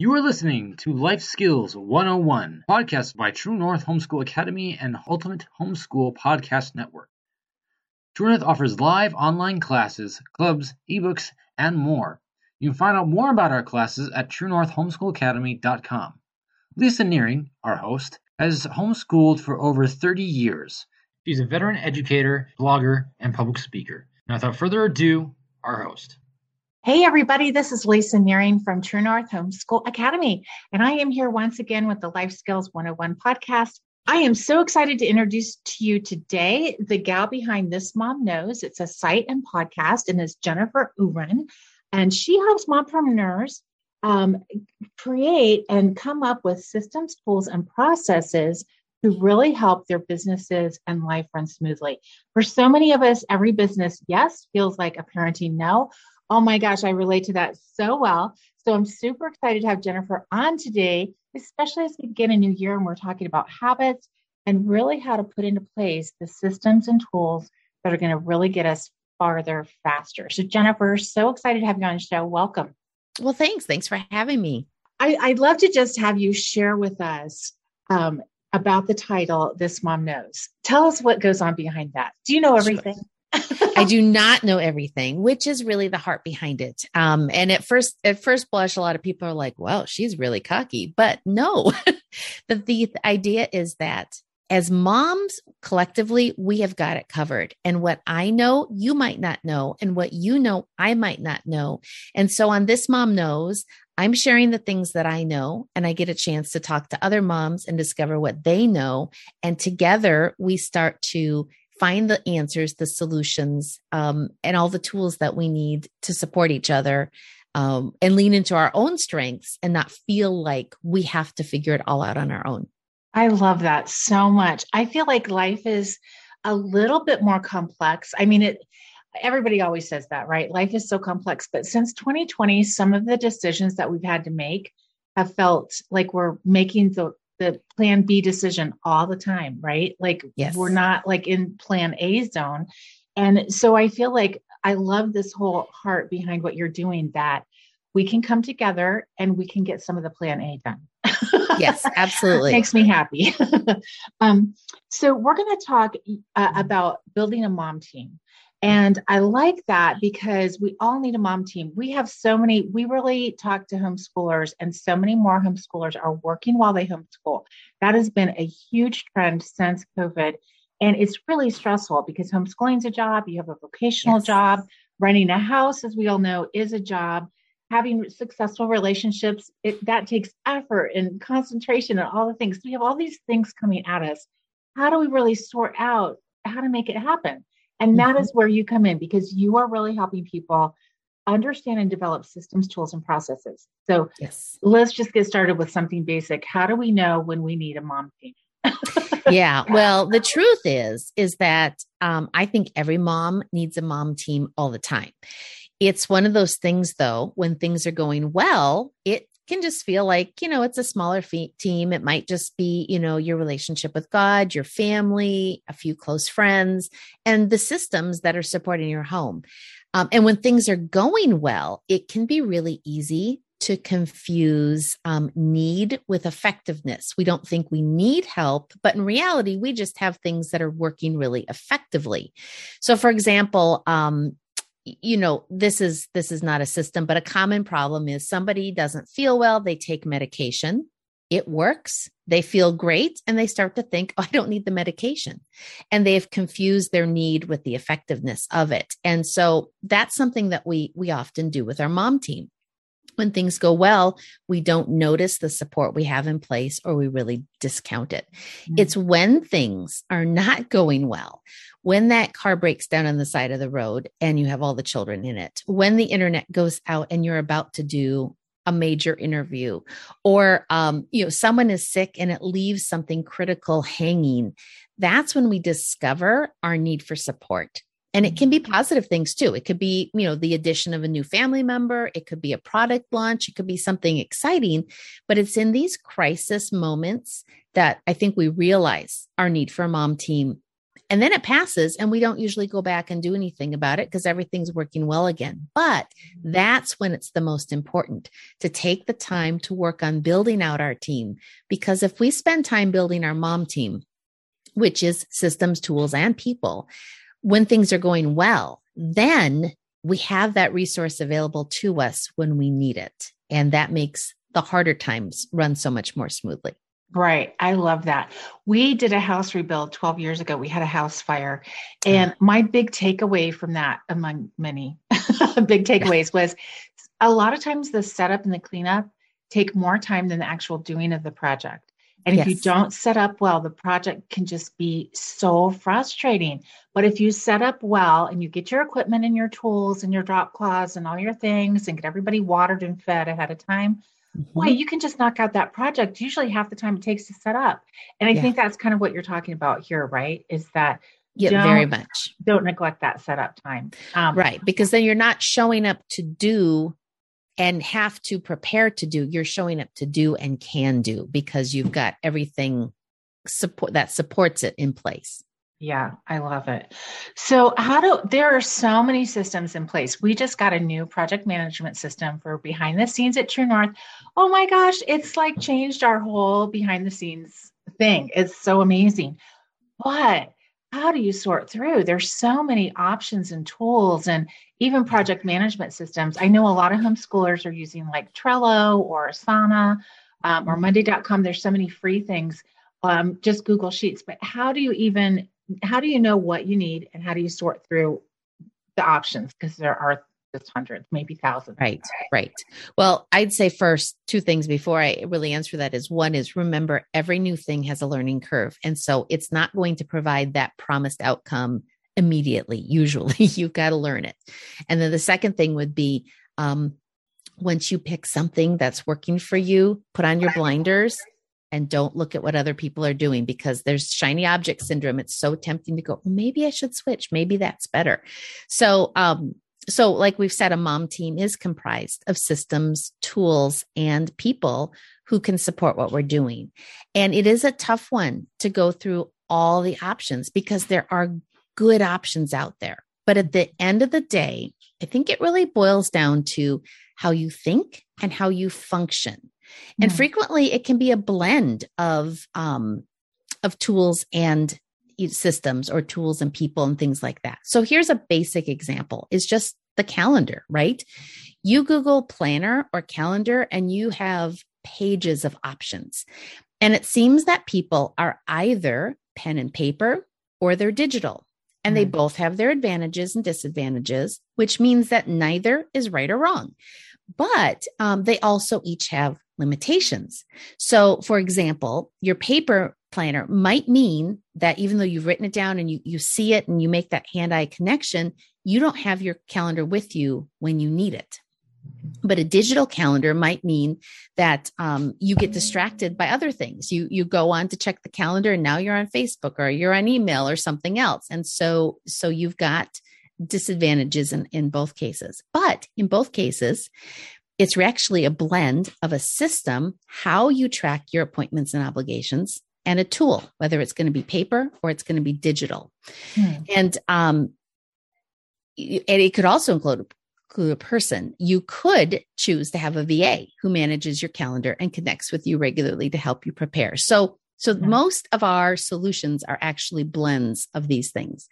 You are listening to Life Skills 101, podcast by True North Homeschool Academy and Ultimate Homeschool Podcast Network. True North offers live online classes, clubs, ebooks, and more. You can find out more about our classes at truenorthhomeschoolacademy.com. Lisa Nearing, our host, has homeschooled for over 30 years. She's a veteran educator, blogger, and public speaker. Now, without further ado, our host. Hey, everybody, this is Lisa Nearing from True North Homeschool Academy, and I am here once again with the Life Skills 101 podcast. I am so excited to introduce to you today the gal behind This Mom Knows. It's a site and podcast, and is Jennifer Uren, and she helps mompreneurs um, create and come up with systems, tools, and processes to really help their businesses and life run smoothly. For so many of us, every business, yes, feels like a parenting no Oh my gosh, I relate to that so well. So I'm super excited to have Jennifer on today, especially as we begin a new year and we're talking about habits and really how to put into place the systems and tools that are going to really get us farther faster. So, Jennifer, so excited to have you on the show. Welcome. Well, thanks. Thanks for having me. I, would love to just have you share with us um, about the title, This Mom Knows. Tell us what goes on behind that. Do you know everything? Sure. I do not know everything, which is really the heart behind it. Um, and at first, at first blush, a lot of people are like, "Well, she's really cocky," but no. the, the idea is that as moms collectively, we have got it covered. And what I know, you might not know. And what you know, I might not know. And so on this mom knows, I'm sharing the things that I know, and I get a chance to talk to other moms and discover what they know. And together we start to find the answers, the solutions, um, and all the tools that we need to support each other um, and lean into our own strengths and not feel like we have to figure it all out on our own. I love that so much. I feel like life is a little bit more complex. I mean, it everybody always says that, right? Life is so complex, but since 2020, some of the decisions that we've had to make have felt like we're making the the plan B decision all the time, right? Like yes. we're not like in plan A zone. And so I feel like I love this whole heart behind what you're doing that we can come together and we can get some of the plan A done. yes, absolutely. Makes me happy. um, so we're going to talk uh, about building a mom team. And I like that because we all need a mom team. We have so many, we really talk to homeschoolers, and so many more homeschoolers are working while they homeschool. That has been a huge trend since COVID. And it's really stressful because homeschooling is a job, you have a vocational yes. job, running a house, as we all know, is a job. Having successful relationships, it, that takes effort and concentration and all the things. So we have all these things coming at us. How do we really sort out how to make it happen? And that mm-hmm. is where you come in because you are really helping people understand and develop systems, tools, and processes. So yes. let's just get started with something basic. How do we know when we need a mom team? yeah. Well, the truth is, is that um, I think every mom needs a mom team all the time. It's one of those things, though, when things are going well, it can just feel like, you know, it's a smaller fe- team. It might just be, you know, your relationship with God, your family, a few close friends, and the systems that are supporting your home. Um, and when things are going well, it can be really easy to confuse um, need with effectiveness. We don't think we need help, but in reality, we just have things that are working really effectively. So, for example, um, you know this is this is not a system but a common problem is somebody doesn't feel well they take medication it works they feel great and they start to think oh, i don't need the medication. And they've confused their need with the effectiveness of it. And so that's something that we we often do with our mom team when things go well, we don't notice the support we have in place or we really discount it. Mm-hmm. It's when things are not going well, when that car breaks down on the side of the road and you have all the children in it, when the internet goes out and you're about to do a major interview or um, you know someone is sick and it leaves something critical hanging that's when we discover our need for support and it can be positive things too. It could be you know the addition of a new family member. It could be a product launch. It could be something exciting. But it's in these crisis moments that i think we realize our need for a mom team. And then it passes, and we don't usually go back and do anything about it because everything's working well again. But that's when it's the most important to take the time to work on building out our team. Because if we spend time building our mom team, which is systems, tools, and people, when things are going well, then we have that resource available to us when we need it. And that makes the harder times run so much more smoothly. Right. I love that. We did a house rebuild 12 years ago. We had a house fire. And my big takeaway from that, among many big takeaways, was a lot of times the setup and the cleanup take more time than the actual doing of the project. And yes. if you don't set up well, the project can just be so frustrating. But if you set up well and you get your equipment and your tools and your drop cloths and all your things and get everybody watered and fed ahead of time, mm-hmm. boy, you can just knock out that project usually half the time it takes to set up. And I yeah. think that's kind of what you're talking about here, right? Is that yeah, very much. Don't neglect that setup time. Um, right. Because then you're not showing up to do and have to prepare to do. You're showing up to do and can do because you've got everything support that supports it in place. Yeah, I love it. So, how do there are so many systems in place? We just got a new project management system for behind the scenes at True North. Oh my gosh, it's like changed our whole behind the scenes thing. It's so amazing. But how do you sort through? There's so many options and tools and even project management systems. I know a lot of homeschoolers are using like Trello or Asana um, or Monday.com. There's so many free things. Um, just Google Sheets. But how do you even how do you know what you need and how do you sort through the options because there are just hundreds maybe thousands right right well i'd say first two things before i really answer that is one is remember every new thing has a learning curve and so it's not going to provide that promised outcome immediately usually you've got to learn it and then the second thing would be um, once you pick something that's working for you put on your blinders and don't look at what other people are doing because there's shiny object syndrome. It's so tempting to go, maybe I should switch. Maybe that's better. So, um, so like we've said, a mom team is comprised of systems, tools, and people who can support what we're doing. And it is a tough one to go through all the options because there are good options out there. But at the end of the day, I think it really boils down to how you think and how you function. And mm. frequently it can be a blend of um, of tools and systems or tools and people and things like that. So here's a basic example is just the calendar, right? You Google planner or calendar and you have pages of options. And it seems that people are either pen and paper or they're digital. And they mm. both have their advantages and disadvantages, which means that neither is right or wrong. But um, they also each have limitations. So, for example, your paper planner might mean that even though you've written it down and you, you see it and you make that hand eye connection, you don't have your calendar with you when you need it. But a digital calendar might mean that um, you get distracted by other things. You you go on to check the calendar, and now you're on Facebook or you're on email or something else, and so so you've got disadvantages in, in both cases. But in both cases, it's actually a blend of a system, how you track your appointments and obligations, and a tool, whether it's going to be paper or it's going to be digital. Hmm. And um, and it could also include include a person. You could choose to have a VA who manages your calendar and connects with you regularly to help you prepare. So so hmm. most of our solutions are actually blends of these things.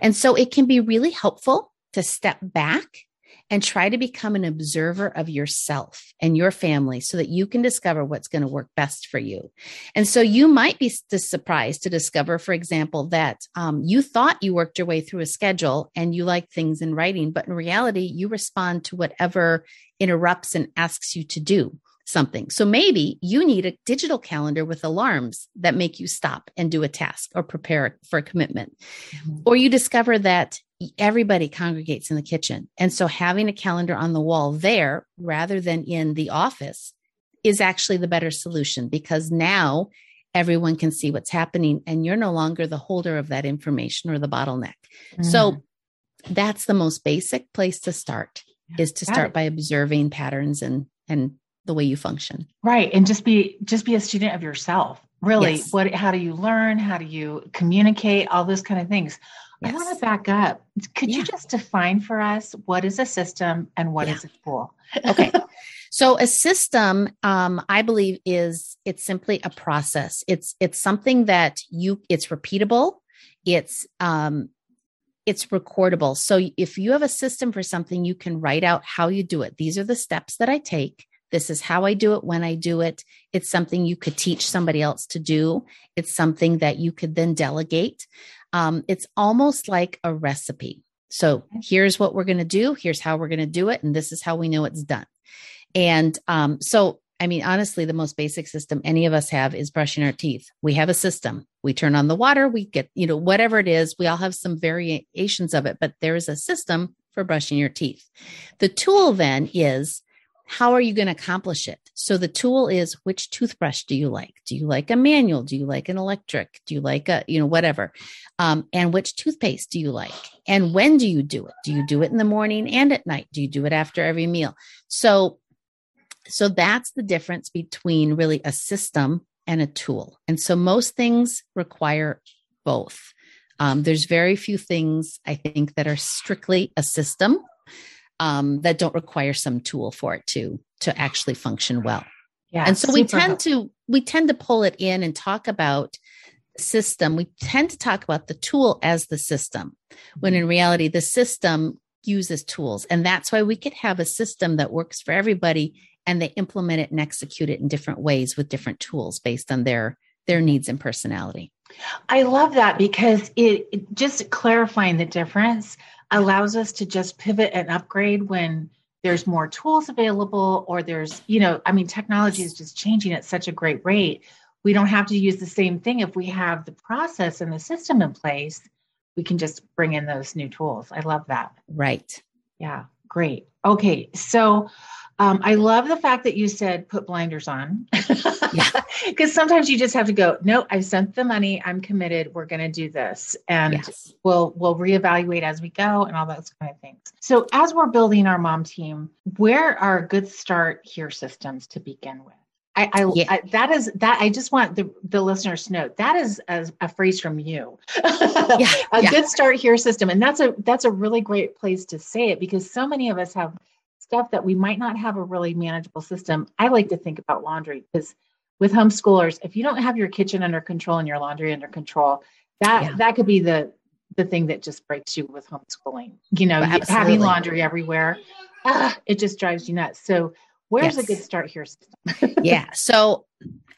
And so it can be really helpful to step back and try to become an observer of yourself and your family so that you can discover what's going to work best for you. And so you might be surprised to discover, for example, that um, you thought you worked your way through a schedule and you like things in writing, but in reality, you respond to whatever interrupts and asks you to do something. So maybe you need a digital calendar with alarms that make you stop and do a task or prepare for a commitment. Mm-hmm. Or you discover that everybody congregates in the kitchen. And so having a calendar on the wall there rather than in the office is actually the better solution because now everyone can see what's happening and you're no longer the holder of that information or the bottleneck. Mm. So that's the most basic place to start is to start by observing patterns and and the way you function. Right. And just be just be a student of yourself really Yes. what how do you learn how do you communicate all those kind of things i want Yes. to back up. Could you just define for us what is a system and what Yeah. is a tool? Okay. So a system um, i believe is it's simply a process. It's it's something that you it's repeatable. It's um it's recordable. So if you have a system for something you can write out how you do it. These are the steps that i take. This is how i do it when i do it. It's something you could teach somebody else to do. It's something that you could then delegate um, it's almost like a recipe so here's what we're going to do here's how we're going to do it and this is how we know it's done and um, so, I mean, honestly, the most basic system any of us have is brushing our teeth. We have a system. We turn on the water, we get, you know, whatever it is, we all have some variations of it, but there is a system for brushing your teeth. The tool then is how are you going to accomplish it? So the tool is which toothbrush do you like? Do you like a manual? Do you like an electric? Do you like a, you know, whatever? Um, and which toothpaste do you like? And when do you do it? Do you do it in the morning and at night? Do you do it after every meal? So so that's the difference between really a system and a tool. And so most things require both. Um, there's very few things I think that are strictly a system um, that don't require some tool for it to to actually function well. yeah and so we tend helpful. to we tend to pull it in and talk about system. We tend to talk about the tool as the system, when in reality the system uses tools, and that's why we could have a system that works for everybody and they implement it and execute it in different ways with different tools based on their their needs and personality. I love that because it, it just clarifying the difference allows us to just pivot and upgrade when there's more tools available or there's, you know, I mean, technology is just changing at such a great rate. We don't have to use the same thing if we have the process and the system in place. We can just bring in those new tools. I love that. Right. Yeah, great. Okay, so um, I love the fact that you said put blinders on. Yeah. Because sometimes you just have to go, no, I sent the money, I'm committed, we're gonna do this. And Yes. we'll we'll reevaluate as we go and all those kind of things. So as we're building our mom team, where are good start here systems to begin with? I, I, Yeah. I that is that I just want the the listeners to know that is a, a phrase from you. Yeah, a yeah. good start here system. And that's a that's a really great place to say it because so many of us have stuff that we might not have a really manageable system. I like to think about laundry because with homeschoolers, if you don't have your kitchen under control and your laundry under control, that Yeah. that could be the the thing that just breaks you with homeschooling. You know, Well, having laundry everywhere, ah, it just drives you nuts. So, where's a good start here yeah. So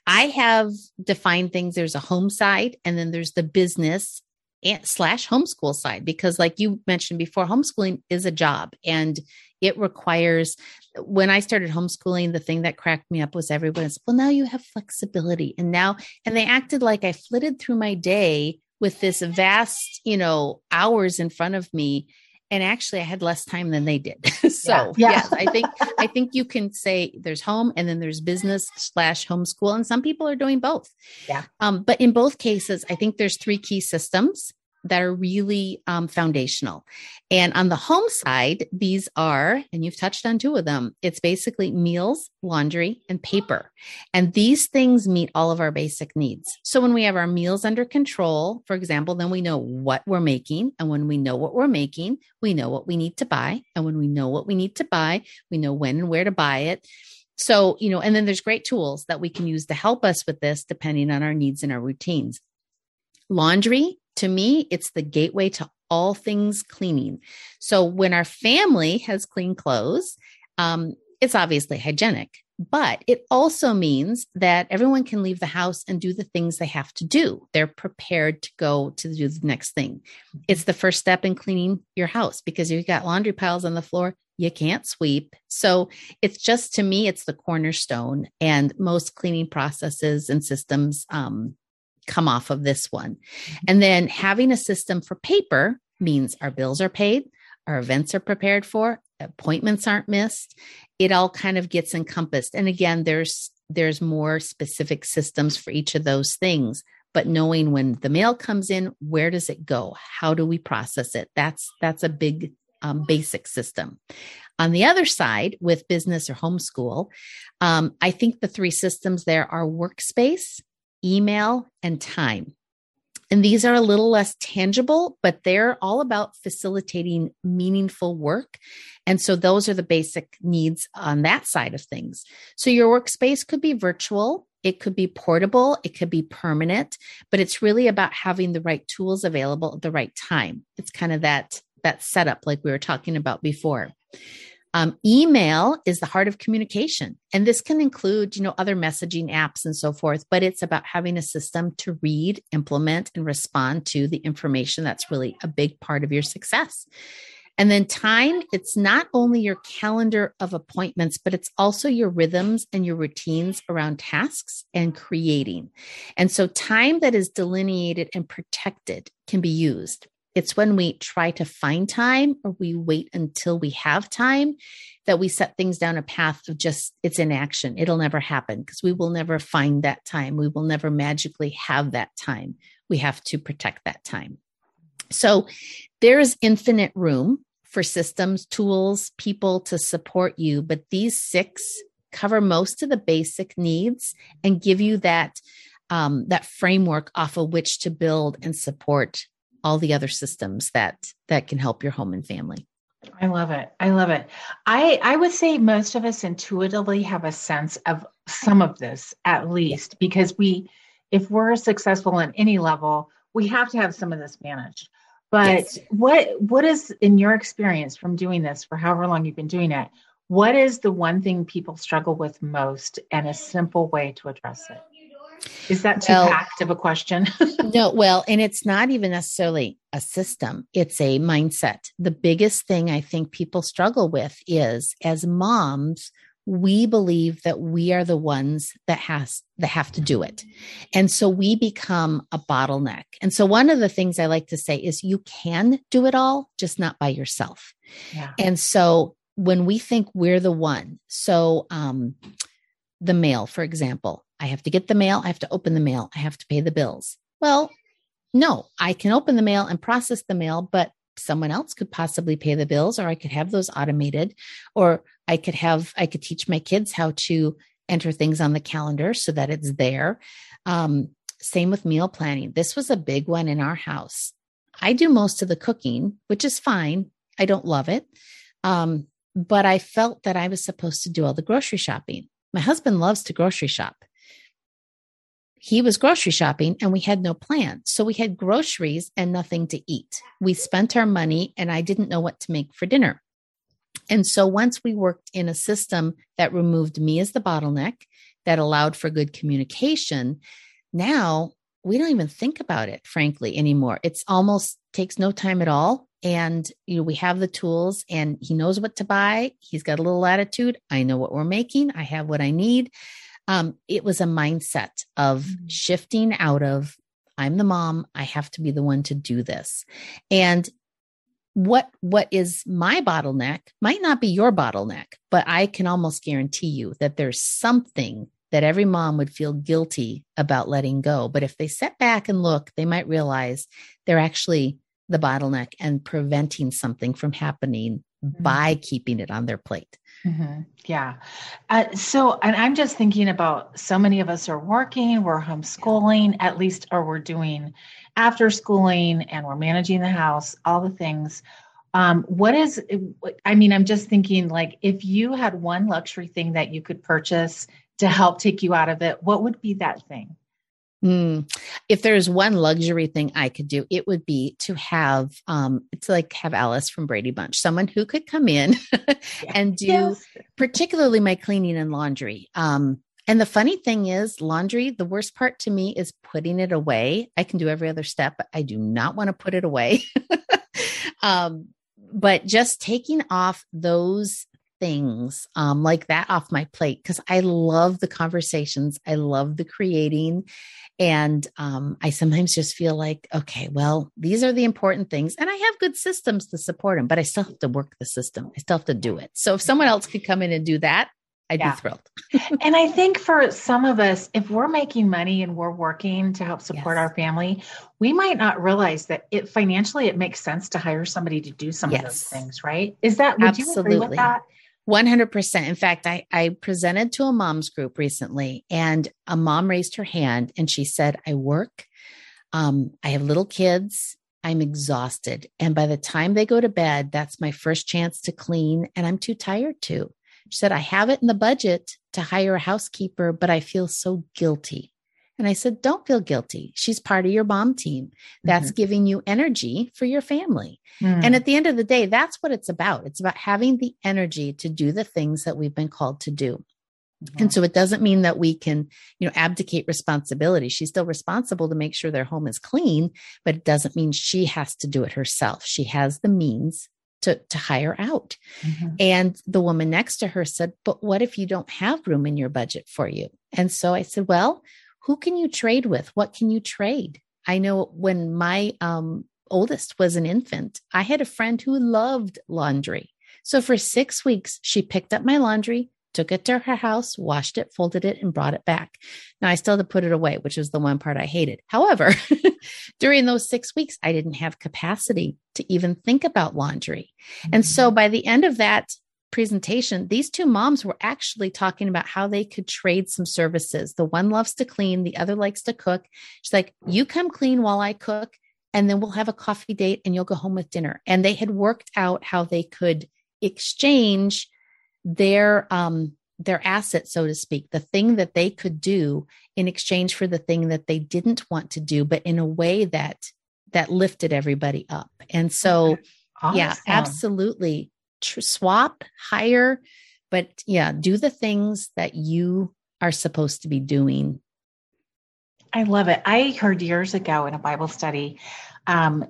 I have defined things. There's a home side, and then there's the business and slash homeschool side. Because, like you mentioned before, homeschooling is a job, and it requires. When I started homeschooling, the thing that cracked me up was everyone is, well, now you have flexibility, and now, and they acted like I flitted through my day with this vast, you know, hours in front of me. And actually, I had less time than they did. so, Yeah. yes, I think I think you can say there's home and then there's business slash homeschool, and some people are doing both. Yeah. Um, but in both cases, I think there's three key systems that are really um, foundational. And on the home side, these are, and you've touched on two of them. It's basically meals, laundry, and paper. And these things meet all of our basic needs. So when we have our meals under control, for example, then we know what we're making. And when we know what we're making, we know what we need to buy. And when we know what we need to buy, we know when and where to buy it. So, you know, and then there's great tools that we can use to help us with this depending on our needs and our routines. Laundry, to me, it's the gateway to all things cleaning. So when our family has clean clothes, um, it's obviously hygienic, but it also means that everyone can leave the house and do the things they have to do. They're prepared to go to do the next thing. It's the first step in cleaning your house because you've got laundry piles on the floor. You can't sweep. So it's just to me, it's the cornerstone. And most cleaning processes and systems um, come off of this one. And then having a system for paper means our bills are paid, our events are prepared for, appointments aren't missed. It all kind of gets encompassed. And again, there's there's more specific systems for each of those things. But knowing when the mail comes in, where does it go? How do we process it? That's that's a big um, basic system. On the other side, with business or homeschool, um, I think the three systems there are workspace, email, and time. And these are a little less tangible, but they're all about facilitating meaningful work. And so those are the basic needs on that side of things. So your workspace could be virtual. It could be portable, it could be permanent, but it's really about having the right tools available at the right time. It's kind of that that setup like we were talking about before. Um, email is the heart of communication. And this can include, you know, other messaging apps and so forth, but it's about having a system to read, implement, and respond to the information that's really a big part of your success. And then time, it's not only your calendar of appointments, but it's also your rhythms and your routines around tasks and creating. And so time that is delineated and protected can be used. It's when we try to find time or we wait until we have time that we set things down a path of just it's inaction. It'll never happen because we will never find that time. We will never magically have that time. We have to protect that time. So there is infinite room for systems, tools, people to support you, but these six cover most of the basic needs and give you that um, that framework off of which to build and support all the other systems that that can help your home and family. I love it. I love it. I I would say most of us intuitively have a sense of some of this at least because we if we're successful at any level, we have to have some of this managed. But yes. what what is in your experience from doing this for however long you've been doing it? What is the one thing people struggle with most and a simple way to address it? Is that too well, packed of a question? no, well, and it's not even necessarily a system, it's a mindset. The biggest thing I think people struggle with is as moms, we believe that we are the ones that has that have to do it. And so we become a bottleneck. And so one of the things I like to say is you can do it all, just not by yourself. Yeah. And so when we think we're the one, so um the mail, for example, I have to get the mail, I have to open the mail, I have to pay the bills. Well, no, I can open the mail and process the mail, but someone else could possibly pay the bills, or I could have those automated, or I could have, I could teach my kids how to enter things on the calendar so that it's there. Um, same with meal planning. This was a big one in our house. I do most of the cooking, which is fine. I don't love it. Um, but I felt that I was supposed to do all the grocery shopping. My husband loves to grocery shop. He was grocery shopping and we had no plan. So we had groceries and nothing to eat. We spent our money and I didn't know what to make for dinner. And so once we worked in a system that removed me as the bottleneck, that allowed for good communication, now we don't even think about it, frankly, anymore. It's almost takes no time at all. And you know, we have the tools and he knows what to buy. He's got a little attitude. I know what we're making. I have what I need. Um, it was a mindset of mm-hmm. shifting out of I'm the mom, I have to be the one to do this. And what what is my bottleneck might not be your bottleneck but i can almost guarantee you that there's something that every mom would feel guilty about letting go but if they step back and look they might realize they're actually the bottleneck and preventing something from happening mm-hmm. by keeping it on their plate mm-hmm. yeah uh, so and i'm just thinking about so many of us are working we're homeschooling at least or we're doing after schooling and we're managing the house, all the things. Um, what is, I mean, I'm just thinking like if you had one luxury thing that you could purchase to help take you out of it, what would be that thing? Mm. If there's one luxury thing I could do, it would be to have um to like have Alice from Brady Bunch, someone who could come in and do yes. particularly my cleaning and laundry. Um and the funny thing is, laundry, the worst part to me is putting it away. I can do every other step, but I do not want to put it away. um, but just taking off those things um, like that off my plate because I love the conversations, I love the creating. And um, I sometimes just feel like, okay, well, these are the important things. And I have good systems to support them, but I still have to work the system. I still have to do it. So if someone else could come in and do that, I'd yeah. be thrilled. and I think for some of us, if we're making money and we're working to help support yes. our family, we might not realize that it financially it makes sense to hire somebody to do some yes. of those things, right? Is that would Absolutely. you agree with that? 100%. In fact, I, I presented to a mom's group recently, and a mom raised her hand and she said, I work, um, I have little kids, I'm exhausted. And by the time they go to bed, that's my first chance to clean, and I'm too tired to. She said, I have it in the budget to hire a housekeeper, but I feel so guilty. And I said, Don't feel guilty. She's part of your mom team. That's mm-hmm. giving you energy for your family. Mm-hmm. And at the end of the day, that's what it's about. It's about having the energy to do the things that we've been called to do. Mm-hmm. And so it doesn't mean that we can, you know, abdicate responsibility. She's still responsible to make sure their home is clean, but it doesn't mean she has to do it herself. She has the means to, to hire out. Mm-hmm. And the woman next to her said, But what if you don't have room in your budget for you? And so I said, Well, who can you trade with? What can you trade? I know when my um, oldest was an infant, I had a friend who loved laundry. So for six weeks, she picked up my laundry, took it to her house, washed it, folded it, and brought it back. Now I still had to put it away, which was the one part I hated. However, during those six weeks, I didn't have capacity to even think about laundry. Mm-hmm. And so mm-hmm. by the end of that presentation, these two moms were actually talking about how they could trade some services. The one loves to clean, the other likes to cook. She's like, You come clean while I cook, and then we'll have a coffee date and you'll go home with dinner. And they had worked out how they could exchange their um their asset so to speak the thing that they could do in exchange for the thing that they didn't want to do but in a way that that lifted everybody up and so awesome. yeah absolutely tr- swap, hire, but yeah, do the things that you are supposed to be doing. I love it. I heard years ago in a Bible study um,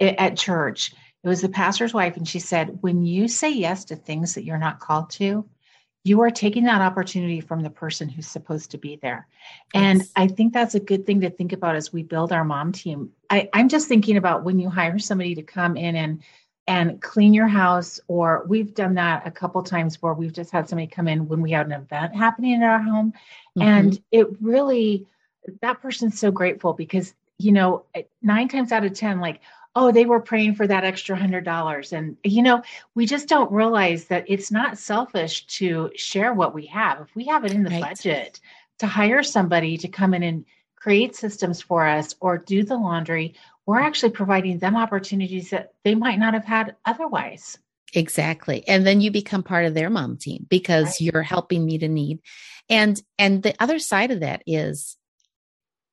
at church, it was the pastor's wife, and she said, When you say yes to things that you're not called to, you are taking that opportunity from the person who's supposed to be there. Yes. And I think that's a good thing to think about as we build our mom team. I, I'm just thinking about when you hire somebody to come in and and clean your house or we've done that a couple times where we've just had somebody come in when we had an event happening in our home mm-hmm. and it really that person's so grateful because you know nine times out of ten like oh they were praying for that extra hundred dollars and you know we just don't realize that it's not selfish to share what we have if we have it in the right. budget to hire somebody to come in and create systems for us or do the laundry we're actually providing them opportunities that they might not have had otherwise. Exactly. And then you become part of their mom team because right. you're helping meet a need. And and the other side of that is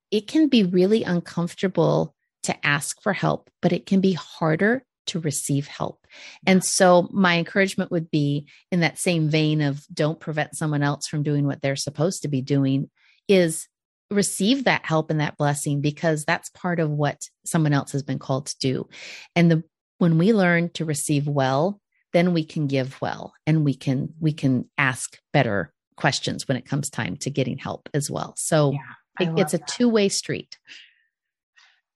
it can be really uncomfortable to ask for help, but it can be harder to receive help. And so my encouragement would be in that same vein of don't prevent someone else from doing what they're supposed to be doing is receive that help and that blessing because that's part of what someone else has been called to do. And the when we learn to receive well, then we can give well and we can we can ask better questions when it comes time to getting help as well. So yeah, it, it's a two-way street.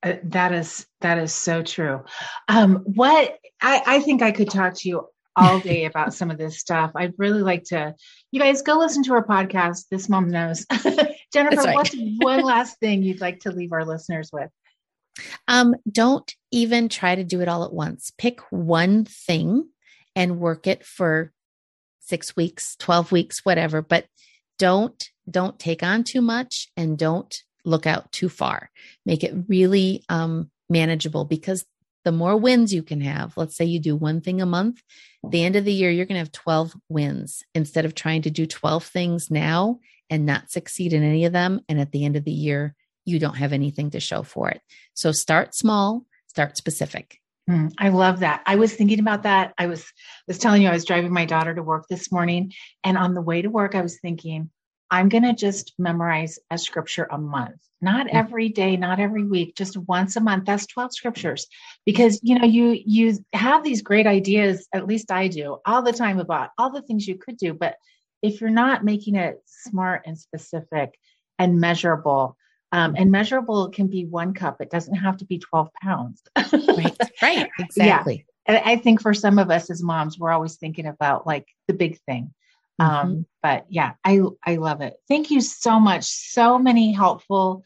Uh, that is that is so true. Um, what I, I think I could talk to you all day about some of this stuff. I'd really like to. You guys go listen to our podcast. This mom knows. Jennifer, right. what's one last thing you'd like to leave our listeners with? Um, don't even try to do it all at once. Pick one thing and work it for six weeks, 12 weeks, whatever, but don't, don't take on too much and don't look out too far. Make it really um, manageable because the more wins you can have, let's say you do one thing a month, the end of the year, you're going to have 12 wins instead of trying to do 12 things now and not succeed in any of them. And at the end of the year, you don't have anything to show for it. So start small, start specific. Mm, I love that. I was thinking about that. I was was telling you I was driving my daughter to work this morning and on the way to work I was thinking I'm going to just memorize a scripture a month. Not every day, not every week, just once a month. That's 12 scriptures. Because you know, you you have these great ideas, at least I do, all the time about all the things you could do, but if you're not making it smart and specific and measurable, um, and measurable can be one cup. It doesn't have to be 12 pounds. right. Right. Exactly. Yeah. And I think for some of us as moms, we're always thinking about like the big thing. Mm-hmm. Um, but yeah, I, I love it. Thank you so much. So many helpful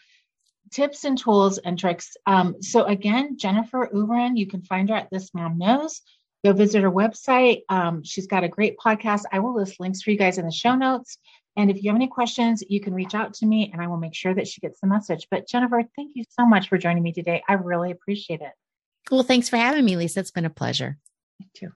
tips and tools and tricks. Um, so again, Jennifer Uberin, you can find her at This Mom Knows Go visit her website. Um, she's got a great podcast. I will list links for you guys in the show notes. And if you have any questions, you can reach out to me and I will make sure that she gets the message. But Jennifer, thank you so much for joining me today. I really appreciate it. Well, thanks for having me, Lisa. It's been a pleasure. Me too.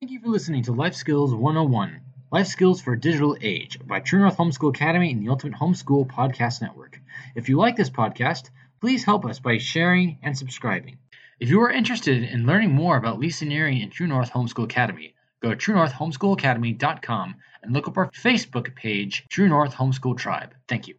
Thank you for listening to Life Skills 101 Life Skills for a Digital Age by True North Homeschool Academy and the Ultimate Homeschool Podcast Network. If you like this podcast, please help us by sharing and subscribing. If you are interested in learning more about Neary and True North Homeschool Academy, go to truenorthhomeschoolacademy.com and look up our Facebook page, True North Homeschool Tribe. Thank you.